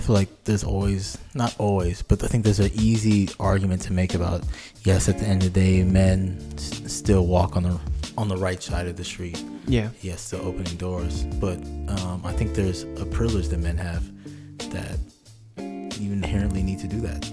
feel like there's always not always, but I think there's an easy argument to make about yes, at the end of the day, men s- still walk on the on the right side of the street. Yeah. Yes, still opening doors, but um, I think there's a privilege that men have that you inherently need to do that.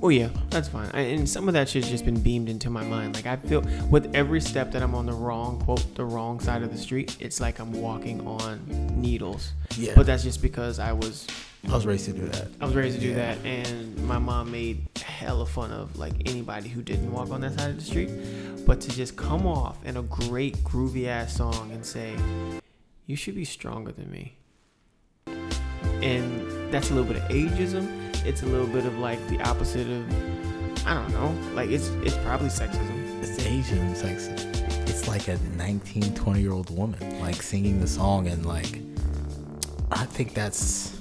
Oh yeah, that's fine. I, and some of that shit's just been beamed into my mind. Like I feel with every step that I'm on the wrong quote the wrong side of the street, it's like I'm walking on needles. Yeah. But that's just because I was I was raised to do that. I was raised to do Yeah. that, and my mom made hella fun of like anybody who didn't walk on that side of the street. But to just come off in a great groovy ass song and say, "You should be stronger than me," and that's a little bit of ageism. It's a little bit of like the opposite of I don't know. Like it's it's probably sexism. It's Asian. Like it's like a 19, 20 year old woman like singing the song, and like I think that's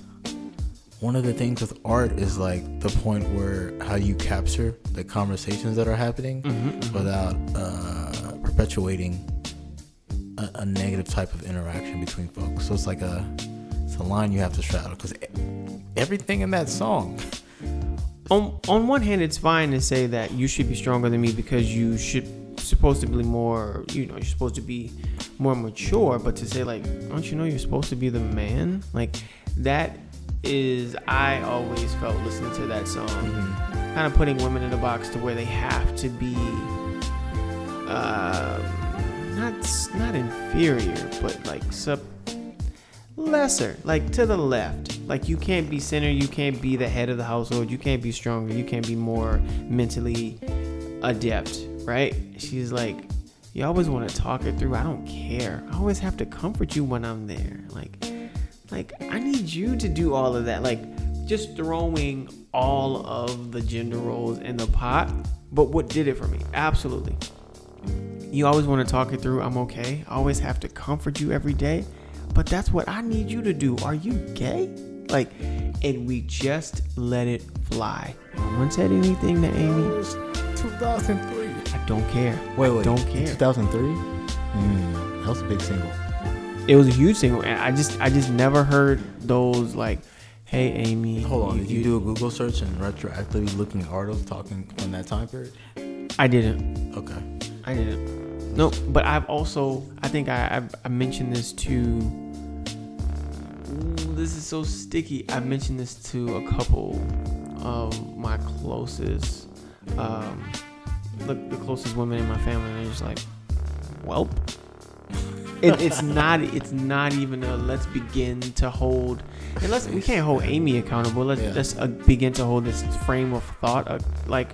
one of the things with art is like the point where how you capture the conversations that are happening without uh, perpetuating a, a negative type of interaction between folks. So it's like a it's a line you have to straddle because everything in that song. on on one hand, it's fine to say that you should be stronger than me because you should supposed to be more, you know, you're supposed to be more mature. But to say like, don't you know you're supposed to be the man? Like that is I always felt listening to that song, kind of putting women in a box to where they have to be, uh, not not inferior, but like sub lesser, like to the left. Like you can't be center, you can't be the head of the household, you can't be stronger, you can't be more mentally adept, right? She's like, you always want to talk it through. I don't care. I always have to comfort you when I'm there. Like, like I need you to do all of that. Like, just throwing all of the gender roles in the pot. But what did it for me? Absolutely. You always want to talk it through. I'm okay. I always have to comfort you every day. But that's what I need you to do. Are you gay? Like, and we just let it fly. No one said anything to Amy. 2003. I don't care. Wait, wait. I Don't care. 2003. Mm, that was a big single. It was a huge single, and I just, I just never heard those like, "Hey, Amy." Hold on, did you do a Google search and retroactively looking at artists talking from that time period? I didn't. Okay. I didn't. No, but I've also, I think I, I, I mentioned this to. Ooh, this is so sticky. I mentioned this to a couple of my closest, um, the, the closest women in my family, and they're just like, "Well, it, it's not. It's not even a. Let's begin to hold. And let's. We can't hold Amy accountable. Let's Yeah. let's uh, begin to hold this frame of thought. Uh, like,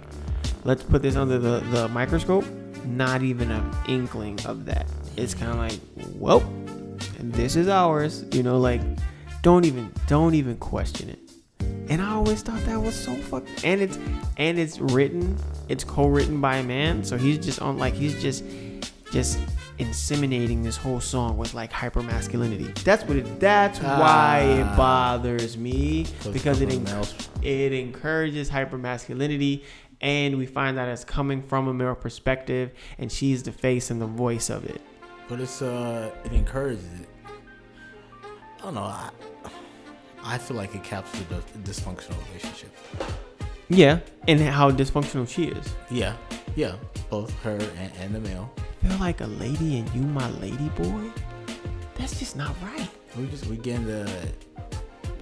let's put this under the the microscope. Not even an inkling of that. It's kind of like, well, this is ours. You know, like, don't even don't even question it. And I always thought that was so fuck. And it's and it's written. It's co-written by a man, so he's just on like he's just just inseminating this whole song with like hyper masculinity. That's what it. That's why it Ah. bothers me because it Something en- else. it encourages hyper masculinity, and we find that it's coming from a male perspective, and she's the face and the voice of it. But it's uh, it encourages it. I don't know. I, I feel like it captures the dysfunctional relationship. Yeah, and how dysfunctional she is. Yeah, yeah, both her and, and the male. Feel like a lady and you my lady boy. That's just not right. We just we getting the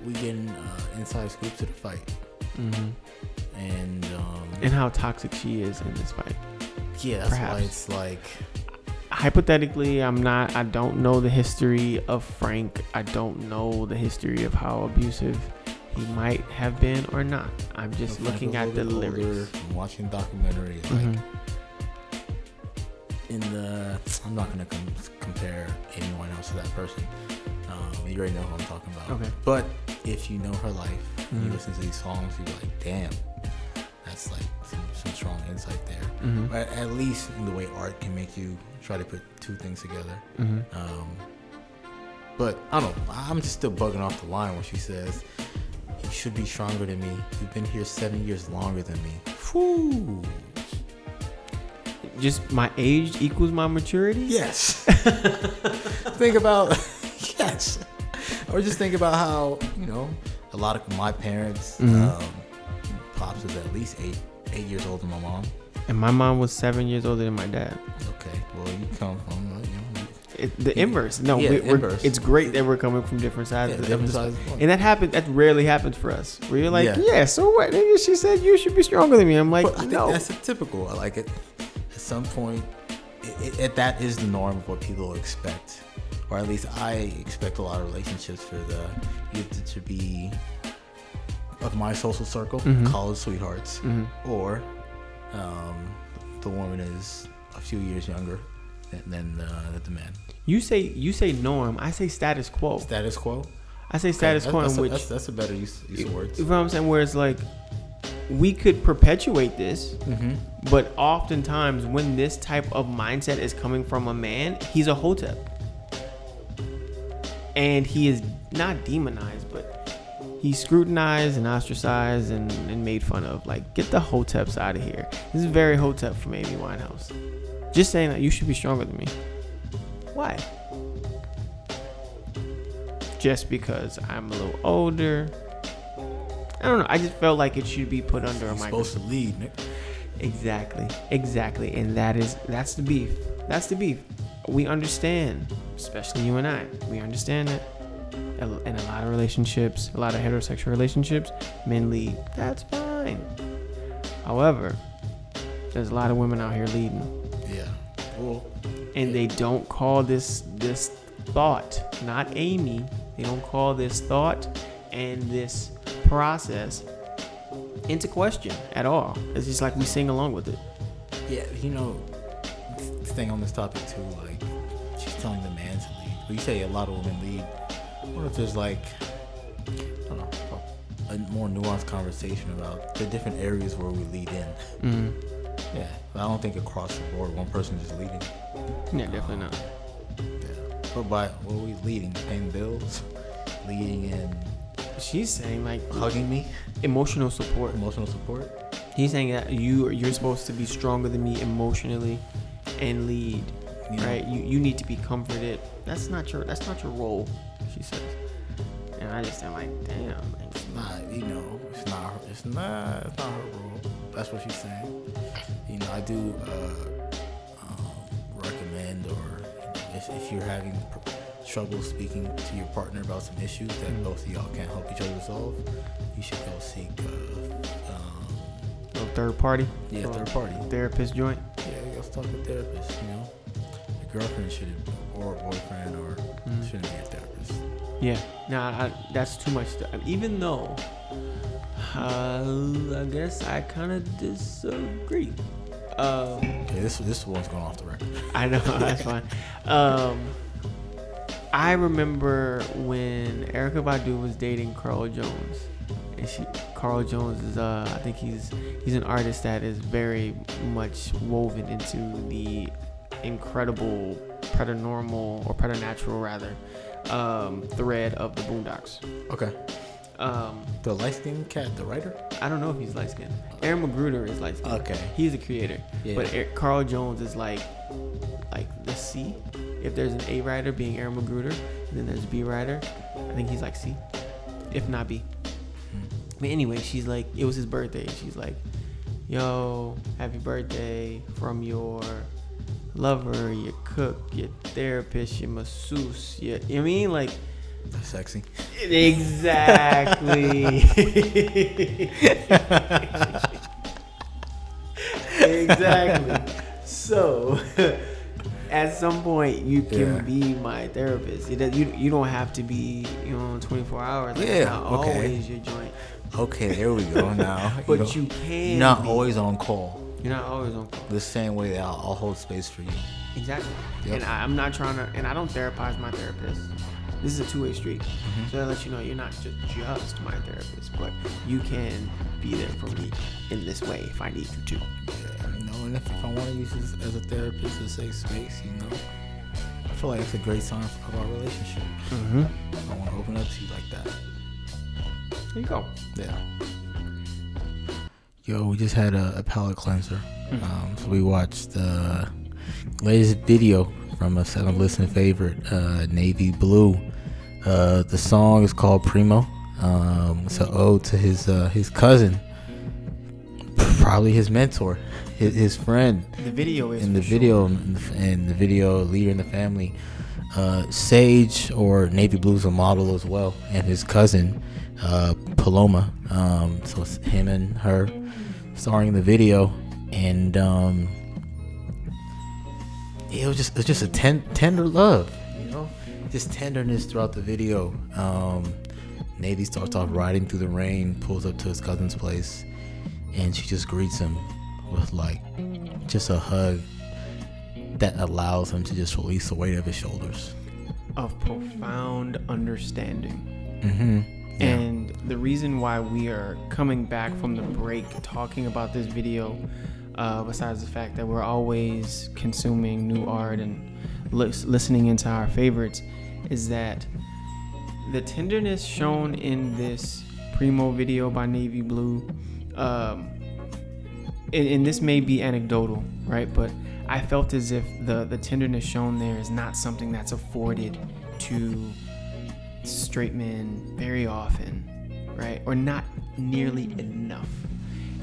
we getting uh, inside scoop to the fight, Mm-hmm. And um, And how toxic she is in this fight. yeah, that's why it's like hypothetically i'm not i don't know the history of frank i don't know the history of how abusive he might have been or not i'm just Frank looking at the older, lyrics I'm watching the documentary. Like in the, I'm not gonna com- compare anyone else to that person. Um, you already know who I'm talking about. Okay. But if you know her life, and you listen to these songs, you're like, damn, that's like some, some strong insight there. Mhm. But at least in the way art can make you try to put two things together. Mhm. Um, but I don't know. I'm just still bugging off the line when she says, "You should be stronger than me. You've been here seven years longer than me." Whew. just my age equals my maturity Yes. think about yes. Or just think about how you know a lot of my parents, Mhm. um, pops is at least eight eight years older than my mom. And my mom was seven years older than my dad. Okay, well you come from uh, you know, It, the inverse. No, Yeah, we, we're, inverse. it's great that we're coming from different sides. yeah, of the- different of the- size of point. And that happens. That rarely happens for us. Where you're like, yeah, Yeah. so what? Nigga, she said you should be stronger than me. I'm like, But I no. that's a typical. Like it, at some point, it, it, that is the norm of what people expect, or at least I expect a lot of relationships for the either to be of my social circle, Mhm. college sweethearts, Mhm. or um, the woman is a few years younger than, than the, the man. You say you say norm. I say status quo. Status quo. I say status Okay, quo, that's, that's, which a, that's, that's a better use, use of words. you know what I'm saying. Where it's like we could perpetuate this, Mm-hmm. but oftentimes when this type of mindset is coming from a man, he's a hotep, and he is not demonized, but he's scrutinized and ostracized and, and made fun of. Like, get the hoteps out of here. This is very hotep from Amy Winehouse. Just saying that you should be stronger than me. Why? Just because I'm a little older. I don't know. I just felt like it should be put under a microscope. supposed to lead, Nick. Exactly. Exactly. And that is that's the beef. That's the beef. We understand, especially you and I. We understand that in a lot of relationships, a lot of heterosexual relationships, men lead. That's fine. However, there's a lot of women out here leading, Yeah. Well, and they don't call this this thought, not Amy. They don't call this thought and this process into question at all. It's just like we sing along with it. Yeah, you know, staying on this topic too, like telling the man to lead. But you say a lot of women lead. What if there's like, I don't know, a more nuanced conversation about the different areas where we lead in? Mm. Yeah, I don't think across the board one person is leading. Yeah, definitely not. Yeah, but by what are we leading? Paying bills, leading in She's saying like hugging me, emotional support. emotional support. He's saying that you you're supposed to be stronger than me emotionally and lead, Know, right? You you need to be comforted. That's not your that's not your role, she says. And I just am like, damn. It's not, you know, it's not, her- it's not, it's not her role. That's what she's saying. You know, I do uh, um, recommend, or if, if you're having pr- trouble speaking to your partner about some issues that Mhm. both of y'all can't help each other resolve, you should go seek, uh, um, little third party, yeah, third party. therapist joint. Yeah, go talk to therapist. You know, girlfriend should, or a boyfriend, or Mhm. shouldn't be a therapist. Yeah, nah, I, that's too much. To, even though, uh, I guess I kind of disagree. Um, Okay, this this one's going off the record. I know that's fine. Um, I remember when Erykah Badu was dating Carl Jones, and she Carl Jones is uh I think he's he's an artist that is very much woven into the incredible paranormal or preternatural rather um, thread of the Boondocks. Okay. Um, The light skinned cat, the writer. I don't know if he's light skinned. Aaron McGruder is light skinned. Okay. He's a creator. Yeah. But Er- Carl Jones is like, like the C. If there's an A writer being Aaron McGruder, and then there's B writer, I think he's like C, if not B. Hmm. But anyway, she's like, it was his birthday. She's like, yo, happy birthday from your lover, your cook, your therapist, your masseuse. Your, you know I mean? Like, That's sexy. Exactly. exactly. So, at some point, you can Yeah. be my therapist. It you you don't have to be you know 24 hours. Like, Yeah, not okay. always your joint, Okay, there we go. Now, but know, you can. not be. always on call. You're not always on call. The same way that I'll, I'll hold space for you. Exactly. Yep. And I, I'm not trying to, and I don't therapize my therapist. This is a two-way street. Mm-hmm. So I let you know you're not just just my therapist, but you can be there for me in this way if I need you to. Yeah, you know, and if, if I want to use this as a therapist, to save space, you know, I feel like it's a great sign of our relationship. Mm-hmm. I want to open up to you like that. There you go. Yeah. Yo, we just had a, a palate cleanser. Um, so we watched the latest video from a seven listening favorite, uh, Navy Blue. Uh, the song is called Primo. Um, it's an ode to his uh, his cousin, probably his mentor, his, his friend. The video is in the video and the, and the video leader in the family, uh, Sage or Navy Blues a model as well, and his cousin uh, Paloma. Um, so it's him and her starring in the video, and um, it was just it was just a ten, tender love, you know, just tenderness throughout the video. Um, Navy starts off riding through the rain, pulls up to his cousin's place, and she just greets him with like just a hug that allows him to just release the weight of his shoulders. of profound understanding. Mm-hmm. Yeah. And the reason why we are coming back from the break talking about this video, uh, besides the fact that we're always consuming new art and lis- listening into our favorites, is that the tenderness shown in this Primo video by Navy Blue, um, and, and this may be anecdotal, right? But I felt as if the, the tenderness shown there is not something that's afforded to straight men very often, right? Or not nearly enough.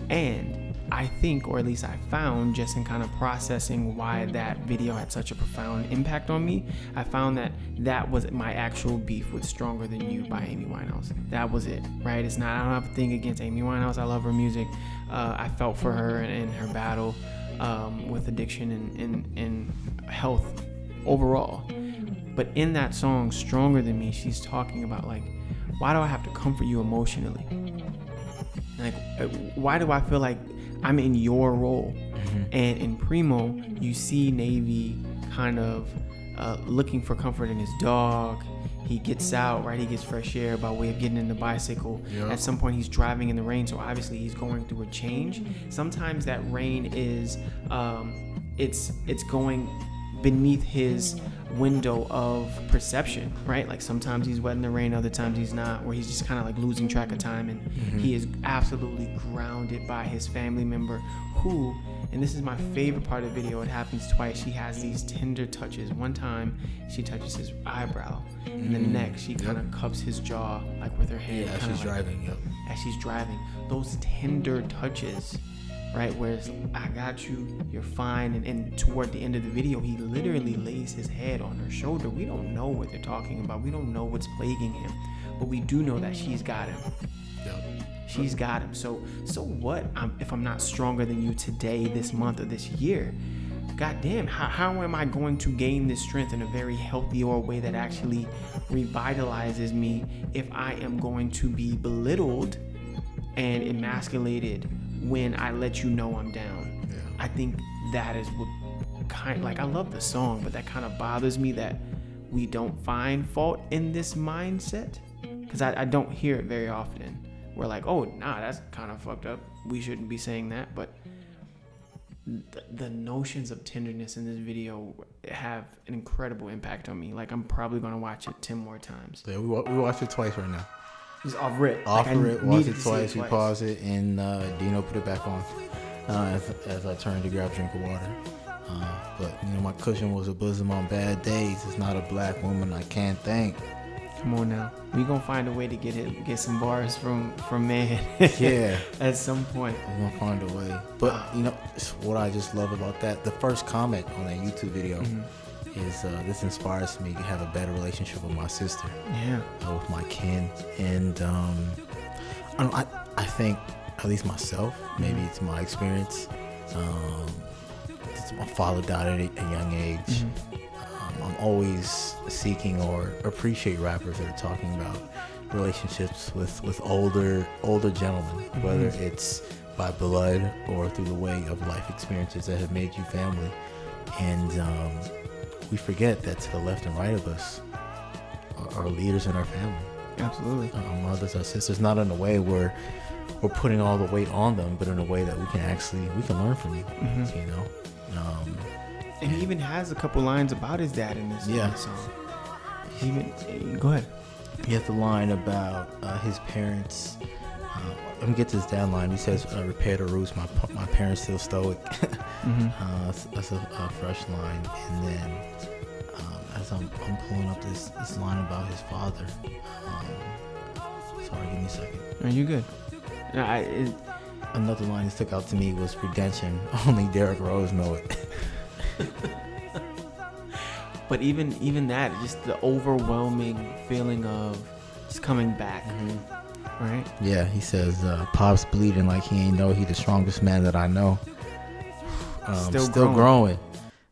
And I think, or at least I found, just in kind of processing why that video had such a profound impact on me, I found that that was my actual beef with Stronger Than You by Amy Winehouse. That was it, right? It's not, I don't have a thing against Amy Winehouse. I love her music. Uh, I felt for her and, and her battle um, with addiction and, and, and health overall. But in that song, Stronger Than Me, she's talking about, like, why do I have to comfort you emotionally? Like, uh, why do I feel like I'm in your role? And in Primo, you see Navy kind of uh, looking for comfort in his dog. He gets out, right? He gets fresh air by way of getting in the bicycle. Yep. At some point, he's driving in the rain, so obviously he's going through a change. Sometimes that rain is, um, it's it's going beneath his window of perception, right? Like sometimes he's wet in the rain, other times he's not, where he's just kind of like losing track of time, and mm-hmm. he is absolutely grounded by his family member who, and this is my favorite part of the video, it happens twice. She has these tender touches. One time she touches his eyebrow, and the mm-hmm. next she kind of cups his jaw like with her hand. Yeah, kinda she's like- driving. Yep. as she's driving. Those tender touches, right? Where it's, I got you, you're fine. And, and toward the end of the video, he literally lays his head on her shoulder. We don't know what they're talking about. We don't know what's plaguing him. But we do know that she's got him. She's got him. So so what? I'm, if I'm not stronger than you today, this month, or this year, God damn, how, how am I going to gain this strength in a very healthy or way that actually revitalizes me if I am going to be belittled and emasculated when I let you know I'm down? Yeah. I think that is what kind like I love the song, but that kind of bothers me that we don't find fault in this mindset because I, I don't hear it very often. We're like, oh, nah, that's kind of fucked up. We shouldn't be saying that, but the, the notions of tenderness in this video have an incredible impact on me. Like I'm probably gonna watch it ten more times. Yeah, we, we watched it twice right now. Just off rip. Offer Like, it, watch it twice, we pause it, and uh, Dino put it back on uh, as, as I turned to grab a drink of water. Uh, but you know, my cushion was a bosom on bad days. It's not a black woman I can't thank. Come on now, we gonna find a way to get it, get some bars from from man. Yeah. at some point. We're gonna find a way. But you know, it's what I just love about that. The first comment on that YouTube video is uh, this inspires me to have a better relationship with my sister, Yeah. uh, with my kin, and um, I, don't, I I think at least myself, maybe it's my experience. Um, it's- my father died at a, young age. Um, I'm always seeking or appreciate rappers that are talking about relationships with, with older older gentlemen, whether it's by blood or through the way of life experiences that have made you family. And um, we forget that to the left and right of us are, are leaders in our family, Absolutely. our mothers, our sisters. Not in a way where we're putting all the weight on them, but in a way that we can actually we can learn from you. You know. Um, And he even has a couple lines about his dad in this, Yeah. song. He even go ahead. He has the line about uh, his parents. Let me get this down line. He says, uh, "Repair the roots. My my parents still stoic." uh, that's, that's a, a fresh line. And then, um, as I'm, I'm pulling up this this line about his father, um, Sorry, give me a second. Are you good? No, I, it, Another line that stuck out to me was redemption. Only Derrick Rose know it. but even even that, just the overwhelming feeling of just coming back, right? Yeah, he says uh, Pop's bleeding like he ain't know he the strongest man that I know. Um, Still still, growing. growing.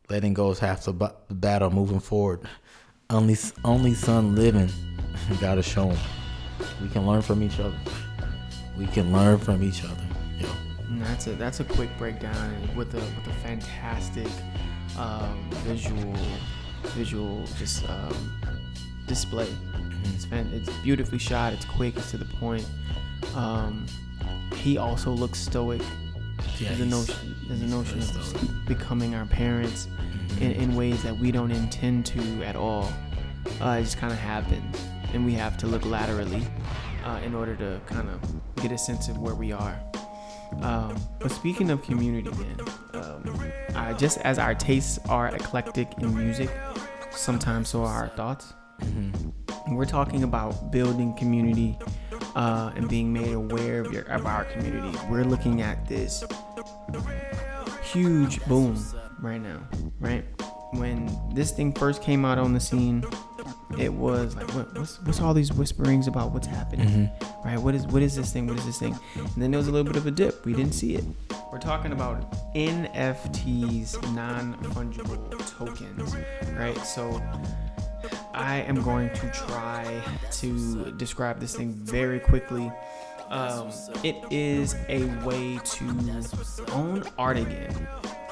Letting go is half the, the battle. Moving forward, only only son living. Gotta show him. We can learn from each other. We can learn from each other. Yo. And that's a that's a quick breakdown with a with a fantastic um, visual visual just um, display. It's beautifully shot. It's quick. It's to the point. Um, he also looks stoic. Yeah, there's a notion. There's a notion of becoming our parents in, in ways that we don't intend to at all. Uh, it just kind of happens, and we have to look laterally uh, in order to kind of get a sense of where we are. Um, but speaking of community, then, um, I, just as our tastes are eclectic in music, sometimes so are our thoughts. Mhm. We're talking about building community uh, and being made aware of, your, of our community. We're looking at this huge boom right now, right? When this thing first came out on the scene, it was like, what, what's, what's all these whisperings about what's happening, Mhm. right? What is what is this thing? What is this thing? And then there was a little bit of a dip. We didn't see it. We're talking about NFTs, non-fungible tokens, right? So I am going to try to describe this thing very quickly. Um, it is a way to own art again,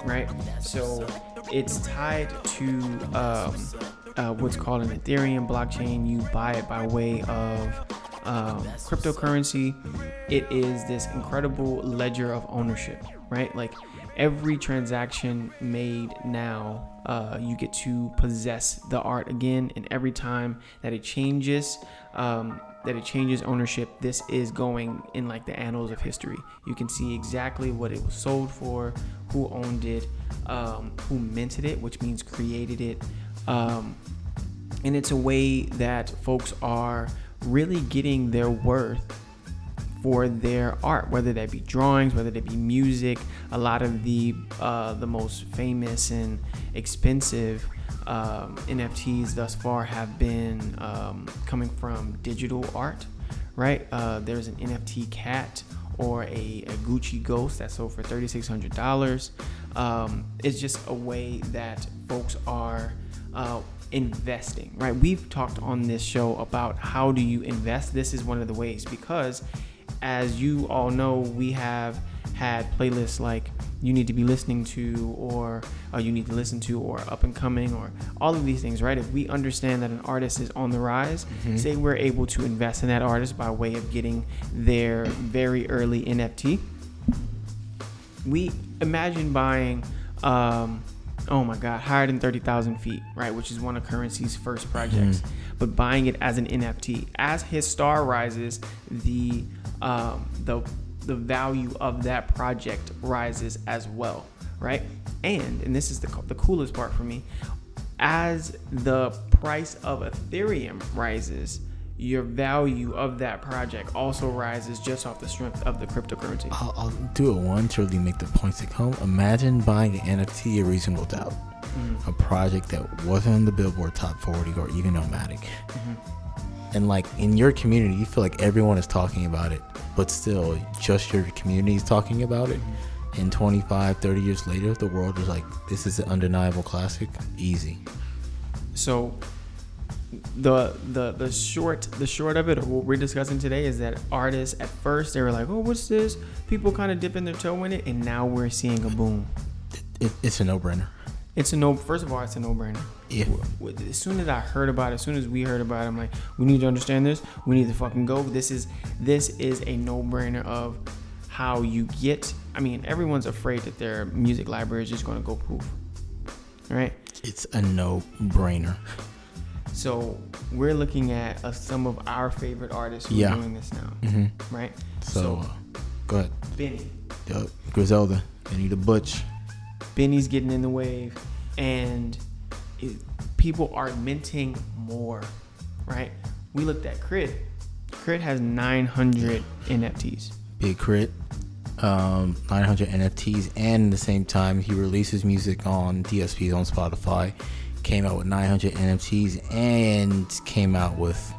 right? So it's tied to um, uh, what's called an Ethereum blockchain. You buy it by way of um, cryptocurrency. It is this incredible ledger of ownership, right? Like every transaction made now, uh, you get to possess the art again, and every time that it changes, um, that it changes ownership, this is going in like the annals of history. You can see exactly what it was sold for, who owned it, um, who minted it, which means created it. Um, and it's a way that folks are really getting their worth for their art, whether that be drawings, whether that be music. A lot of the uh, the most famous and expensive um, NFTs thus far have been um, coming from digital art, right? Uh, there's an NFT cat or a, a Gucci ghost that sold for thirty six hundred dollars. Um, it's just a way that folks are uh, investing right we've talked on this show about how do you invest this is one of the ways because as you all know we have had playlists like you need to be listening to or uh, you need to listen to or up and coming or all of these things right? If we understand that an artist is on the rise say we're able to invest in that artist by way of getting their very early nft we imagine buying um oh my god higher than 30000 feet right? Which is one of Curren$y's first projects. But buying it as an nft as his star rises the um the the value of that project rises as well right? And and this is the, the coolest part for me as the price of ethereum rises your value of that project also rises just off the strength of the cryptocurrency. I'll, I'll do it one to really make the points to come. Imagine buying an NFT a reasonable doubt, a project that wasn't on the Billboard Top 40 or even Nomadic. And like in your community, you feel like everyone is talking about it, but still, just your community is talking about it. And 25, 30 years later, the world is like, this is an undeniable classic. Easy. So the the the short the short of it, or what we're discussing today, is that artists at first they were like, "Oh, what's this?" People kind of dipping their toe in it, and now we're seeing a boom. It, it's a no brainer. It's a no. First of all, it's a no-brainer. Yeah. As soon as I heard about it, as soon as we heard about it, I'm like, we need to understand this. We need to fucking go. This is this is a no-brainer of how you get. I mean, everyone's afraid that their music library is just going to go poof, right? It's a no brainer. So we're looking at uh, some of our favorite artists who Yeah. are doing this now, hmm right? So, uh, go ahead. Benny, Yup. Griselda, Benny the Butch. Benny's getting in the wave, and it, people are minting more, right? We looked at Crit. K.R.I.T. has 900 NFTs. Big K.R.I.T., um, 900 NFTs, and at the same time he releases music on DSPs on Spotify. Came out with 900 NFTs and came out with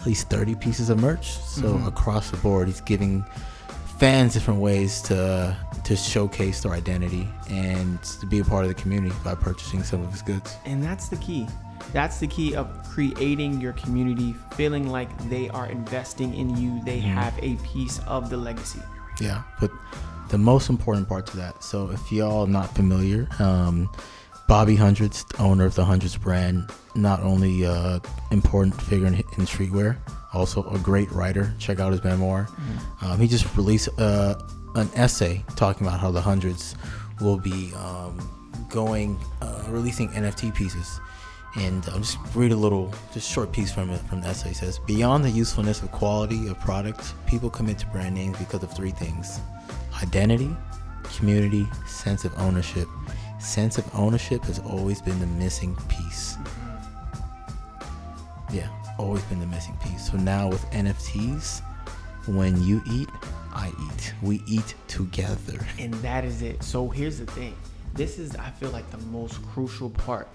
at least 30 pieces of merch. So Mhm. across the board, he's giving fans different ways to to showcase their identity and to be a part of the community by purchasing some of his goods. And that's the key. That's the key of creating your community, feeling like they are investing in you. They Mhm. have a piece of the legacy. Yeah, but the most important part to that. So if y'all not familiar, um, Bobby Hundreds, owner of the Hundreds brand, not only uh, important figure in, in streetwear, also a great writer. Check out his memoir. Um, he just released uh, an essay talking about how the Hundreds will be um, going uh, releasing NFT pieces. And I'll just read a little, just short piece from it from the essay. It says, Beyond the usefulness of quality of product, people commit to brand names because of three things identity, community, sense of ownership. Sense of ownership has always been the missing piece. Yeah, always been the missing piece. So now with NFTs, when you eat, I eat. We eat together. And that is it. So here's the thing. This is I feel like the most crucial part.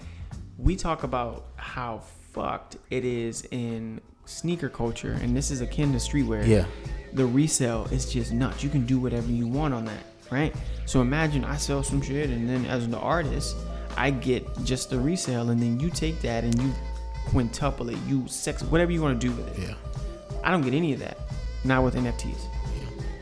We talk about how fucked it is in sneaker culture and this is akin to streetwear. Yeah. The resale is just nuts. You can do whatever you want on that, right? So imagine I sell some shit and then as an artist, I get just the resale and then you take that and you quintuple it, you sex whatever you want to do with it. Yeah. I don't get any of that. Not with NFTs.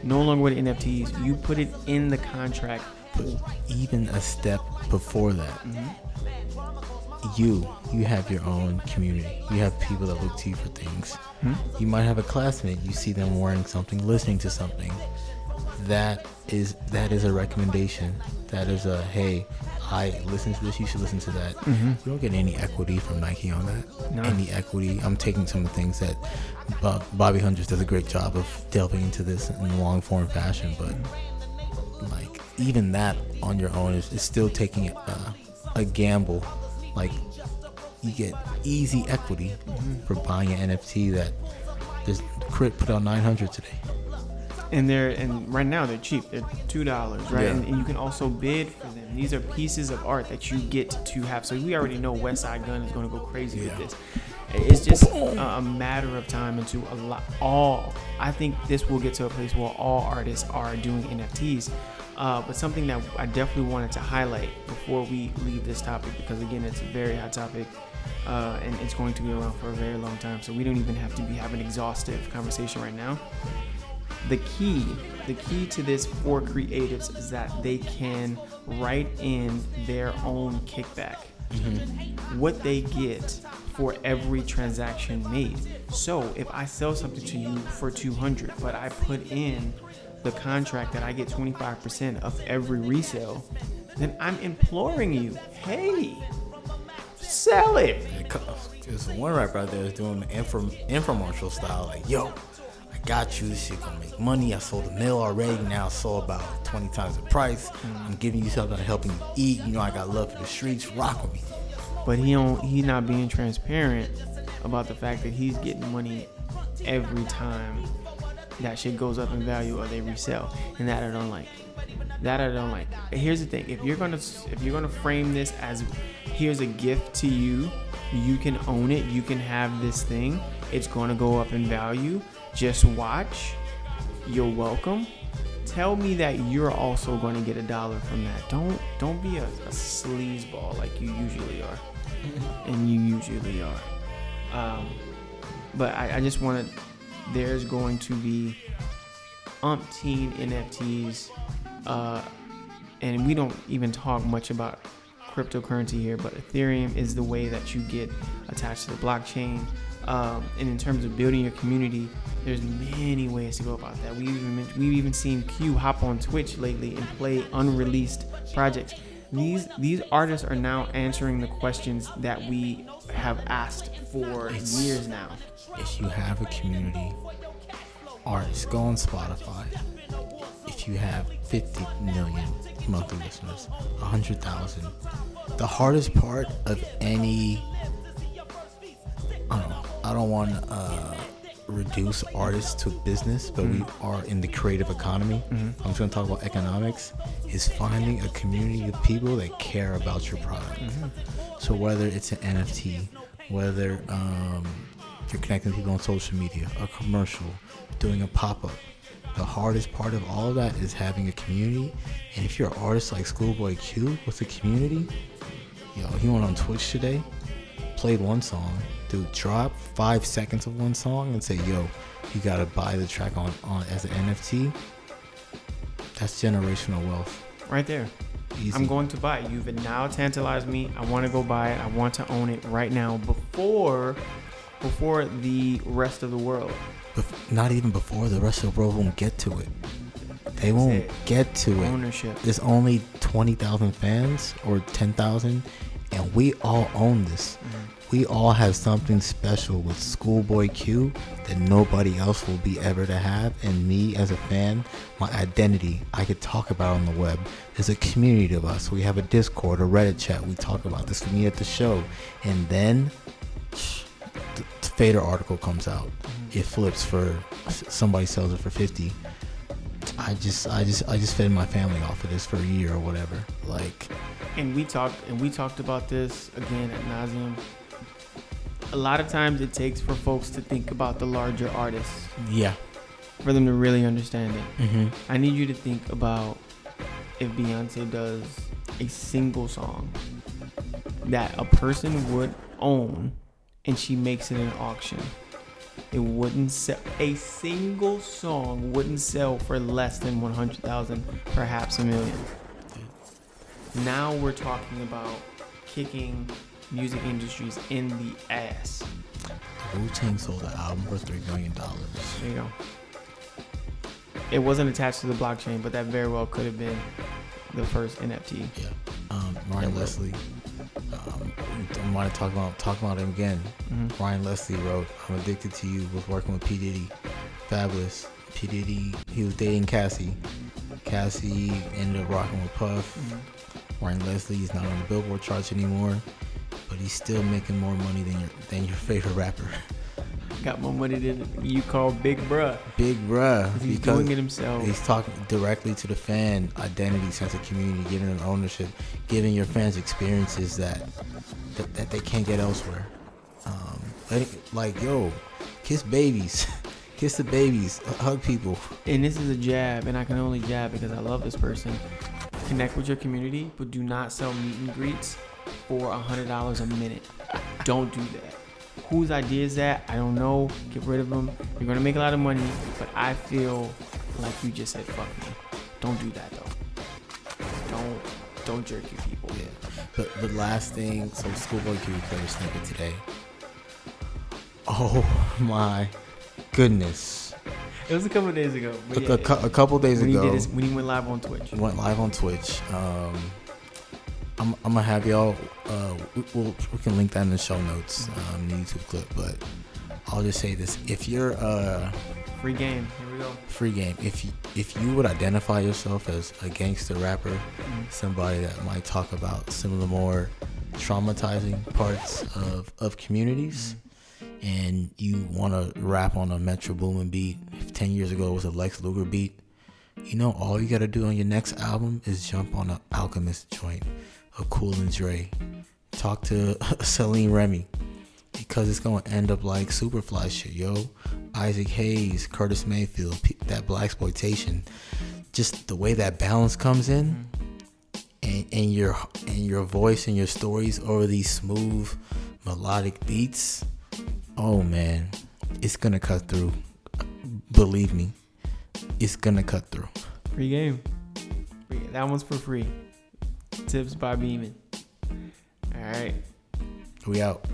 No longer with NFTs. You put it in the contract. But even a step before that, Mm-hmm. you you have your own community. You have people that look to you for things. Hmm? You might have a classmate. You see them wearing something, listening to something. That is that is a recommendation. That is a hey, I listen to this. You should listen to that. Mhm. You don't get any equity from Nike on that. No. Any equity. I'm taking some of the things that Bob, Bobby Hundreds does a great job of delving into this in long form fashion, but like even that on your own is, is still taking a, a gamble. Like you get easy equity for buying an NFT that this K.R.I.T. put out 900 today. And they're and right now they're cheap. They're two dollars, right? Yeah. And, and you can also bid for them. These are pieces of art that you get to have. So we already know Westside Gunn is going to go crazy Yeah. with this. It's just a, a matter of time into a lot. All I think this will get to a place where all artists are doing NFTs. Uh, but something that I definitely wanted to highlight before we leave this topic, because again, it's a very hot topic, uh, and it's going to be around for a very long time. So we don't even have to be having exhaustive conversation right now the key the key to this for creatives is that they can write in their own kickback. Mm-hmm. What they get for every transaction made. So if i sell something to you for 200 but i put in the contract that i get 25% of every resale then i'm imploring you hey sell it. There's one rapper out there that's doing the info, infomercial style, like, yo, got you, this shit gonna make money. I sold a mill already, now I sold about 20 times the price. Mm. I'm giving you something, helping you eat. You know, I got love for the streets, rock with me. but he don't he not being transparent about the fact that he's getting money every time that shit goes up in value or they resell. And that i don't like. That i don't like. Here's the thing. If you're gonna if you're gonna frame this as here's a gift to you you can own it. You can have this thing. It's gonna go up in value just watch. You're welcome. Tell me that you're also going to get a dollar from that. Don't don't be a, a sleazeball like you usually are. And you usually are. Um, but I, I just want to there's going to be umpteen nfts uh, and we don't even talk much about cryptocurrency here but ethereum is the way that you get attached to the blockchain. Um, and in terms of building your community there's many ways to go about that. We even we've even seen q hop on twitch lately and play unreleased projects. These these artists are now answering the questions that we have asked for It's- years now. If you have a community, artists, go on Spotify. If you have 50 million monthly listeners, 100,000, the hardest part of any, I don't know, I don't want to uh, reduce artists to business, but we mm-hmm. are in the creative economy. Mm-hmm. I'm just gonna talk about economics. Is finding a community of people that care about your product. Mm-hmm. So whether it's an NFT, whether um, you're connecting people on social media, a commercial, doing a pop up. The hardest part of all of that is having a community. And if you're an artist like Schoolboy Q with a community, yo, he went on Twitch today, played one song, dude, drop five seconds of one song and say, yo, you gotta buy the track on, on as an NFT. That's generational wealth. Right there. Easy. I'm going to buy it. You've now tantalized me. I want to go buy it. I want to own it right now before before the rest of the world. Bef- not even before the rest of the world won't get to it. They won't it. get to it. Ownership. There's only 20,000 fans or 10,000, and we all own this. Mm-hmm. We all have something special with Schoolboy Q that nobody else will be ever to have. And me as a fan, my identity, I could talk about on the web. There's a community of us. We have a Discord, a Reddit chat. We talk about this. We meet at the show. And then the Fader article comes out. Mm-hmm. It flips for somebody sells it for 50. I just, I just, I just fed my family off of this for a year or whatever. Like, and we talked and we talked about this again at nauseum. A lot of times it takes for folks to think about the larger artists yeah. for them to really understand it. Mm-hmm. I need you to think about if Beyonce does a single song that a person would own and she makes it an auction. It wouldn't sell a single song wouldn't sell for less than 100,000, perhaps a million. Now we're talking about kicking music industries in the ass. Wu Tang sold the album for three million dollars. There you go. It wasn't attached to the blockchain, but that very well could have been the first NFT. Yeah. Um, Ryan Yeah. Leslie. Um, I want to talk about talk about him again. Mhm. Ryan Leslie wrote, "I'm addicted to you." Was working with P Diddy, Fabolous. P Diddy, he was dating Cassie. Cassie ended up rocking with Puff. Mhm. Ryan Leslie is not on the Billboard charts anymore, but he's still making more money than your than your favorite rapper, Got more money than you call Big Bruh. Big Bruh. He's doing it himself. He's talking directly to the fan, identity, sense of community, giving them ownership, giving your fans experiences that that, that they can't get elsewhere. Um, like, yo, kiss babies, kiss the babies, hug people. And this is a jab, and I can only jab because I love this person. Connect with your community, but do not sell meet and greets for a hundred dollars a minute. Don't do that. Whose idea is that? I don't know. Get rid of them. You're gonna make a lot of money, but I feel like you just said fuck me. Don't do that though. Don't don't jerk your people. Yeah. But the last thing, so Schoolboy Q played a snippet today. Oh my goodness! It was a couple of days ago. A, yeah, a, a couple days when ago, he did his, when he went live on Twitch. went live on Twitch. Um, I'm, I'm gonna have y'all. Uh, we, we'll, we can link that in the show notes, um, the YouTube clip. But I'll just say this: if you're uh, Free game. Here we go. free game, if you if you would identify yourself as a gangster rapper, Mm. somebody that might talk about some of the more traumatizing parts of of communities. And you want to rap on a Metro Boomin beat? If ten years ago it was a Lex Luger beat, you know, all you gotta do on your next album is jump on an Alchemist joint, a Cool and Dre, talk to Salaam Remi, because it's gonna end up like Superfly shit, yo. Isaac Hayes, Curtis Mayfield, that blaxploitation, just the way that balance comes in, mm-hmm. and, and your and your voice and your stories over these smooth melodic beats. Oh man, it's gonna cut through. Believe me, it's gonna cut through. Free game. That one's for free. Tips by Beeman. All right. We out.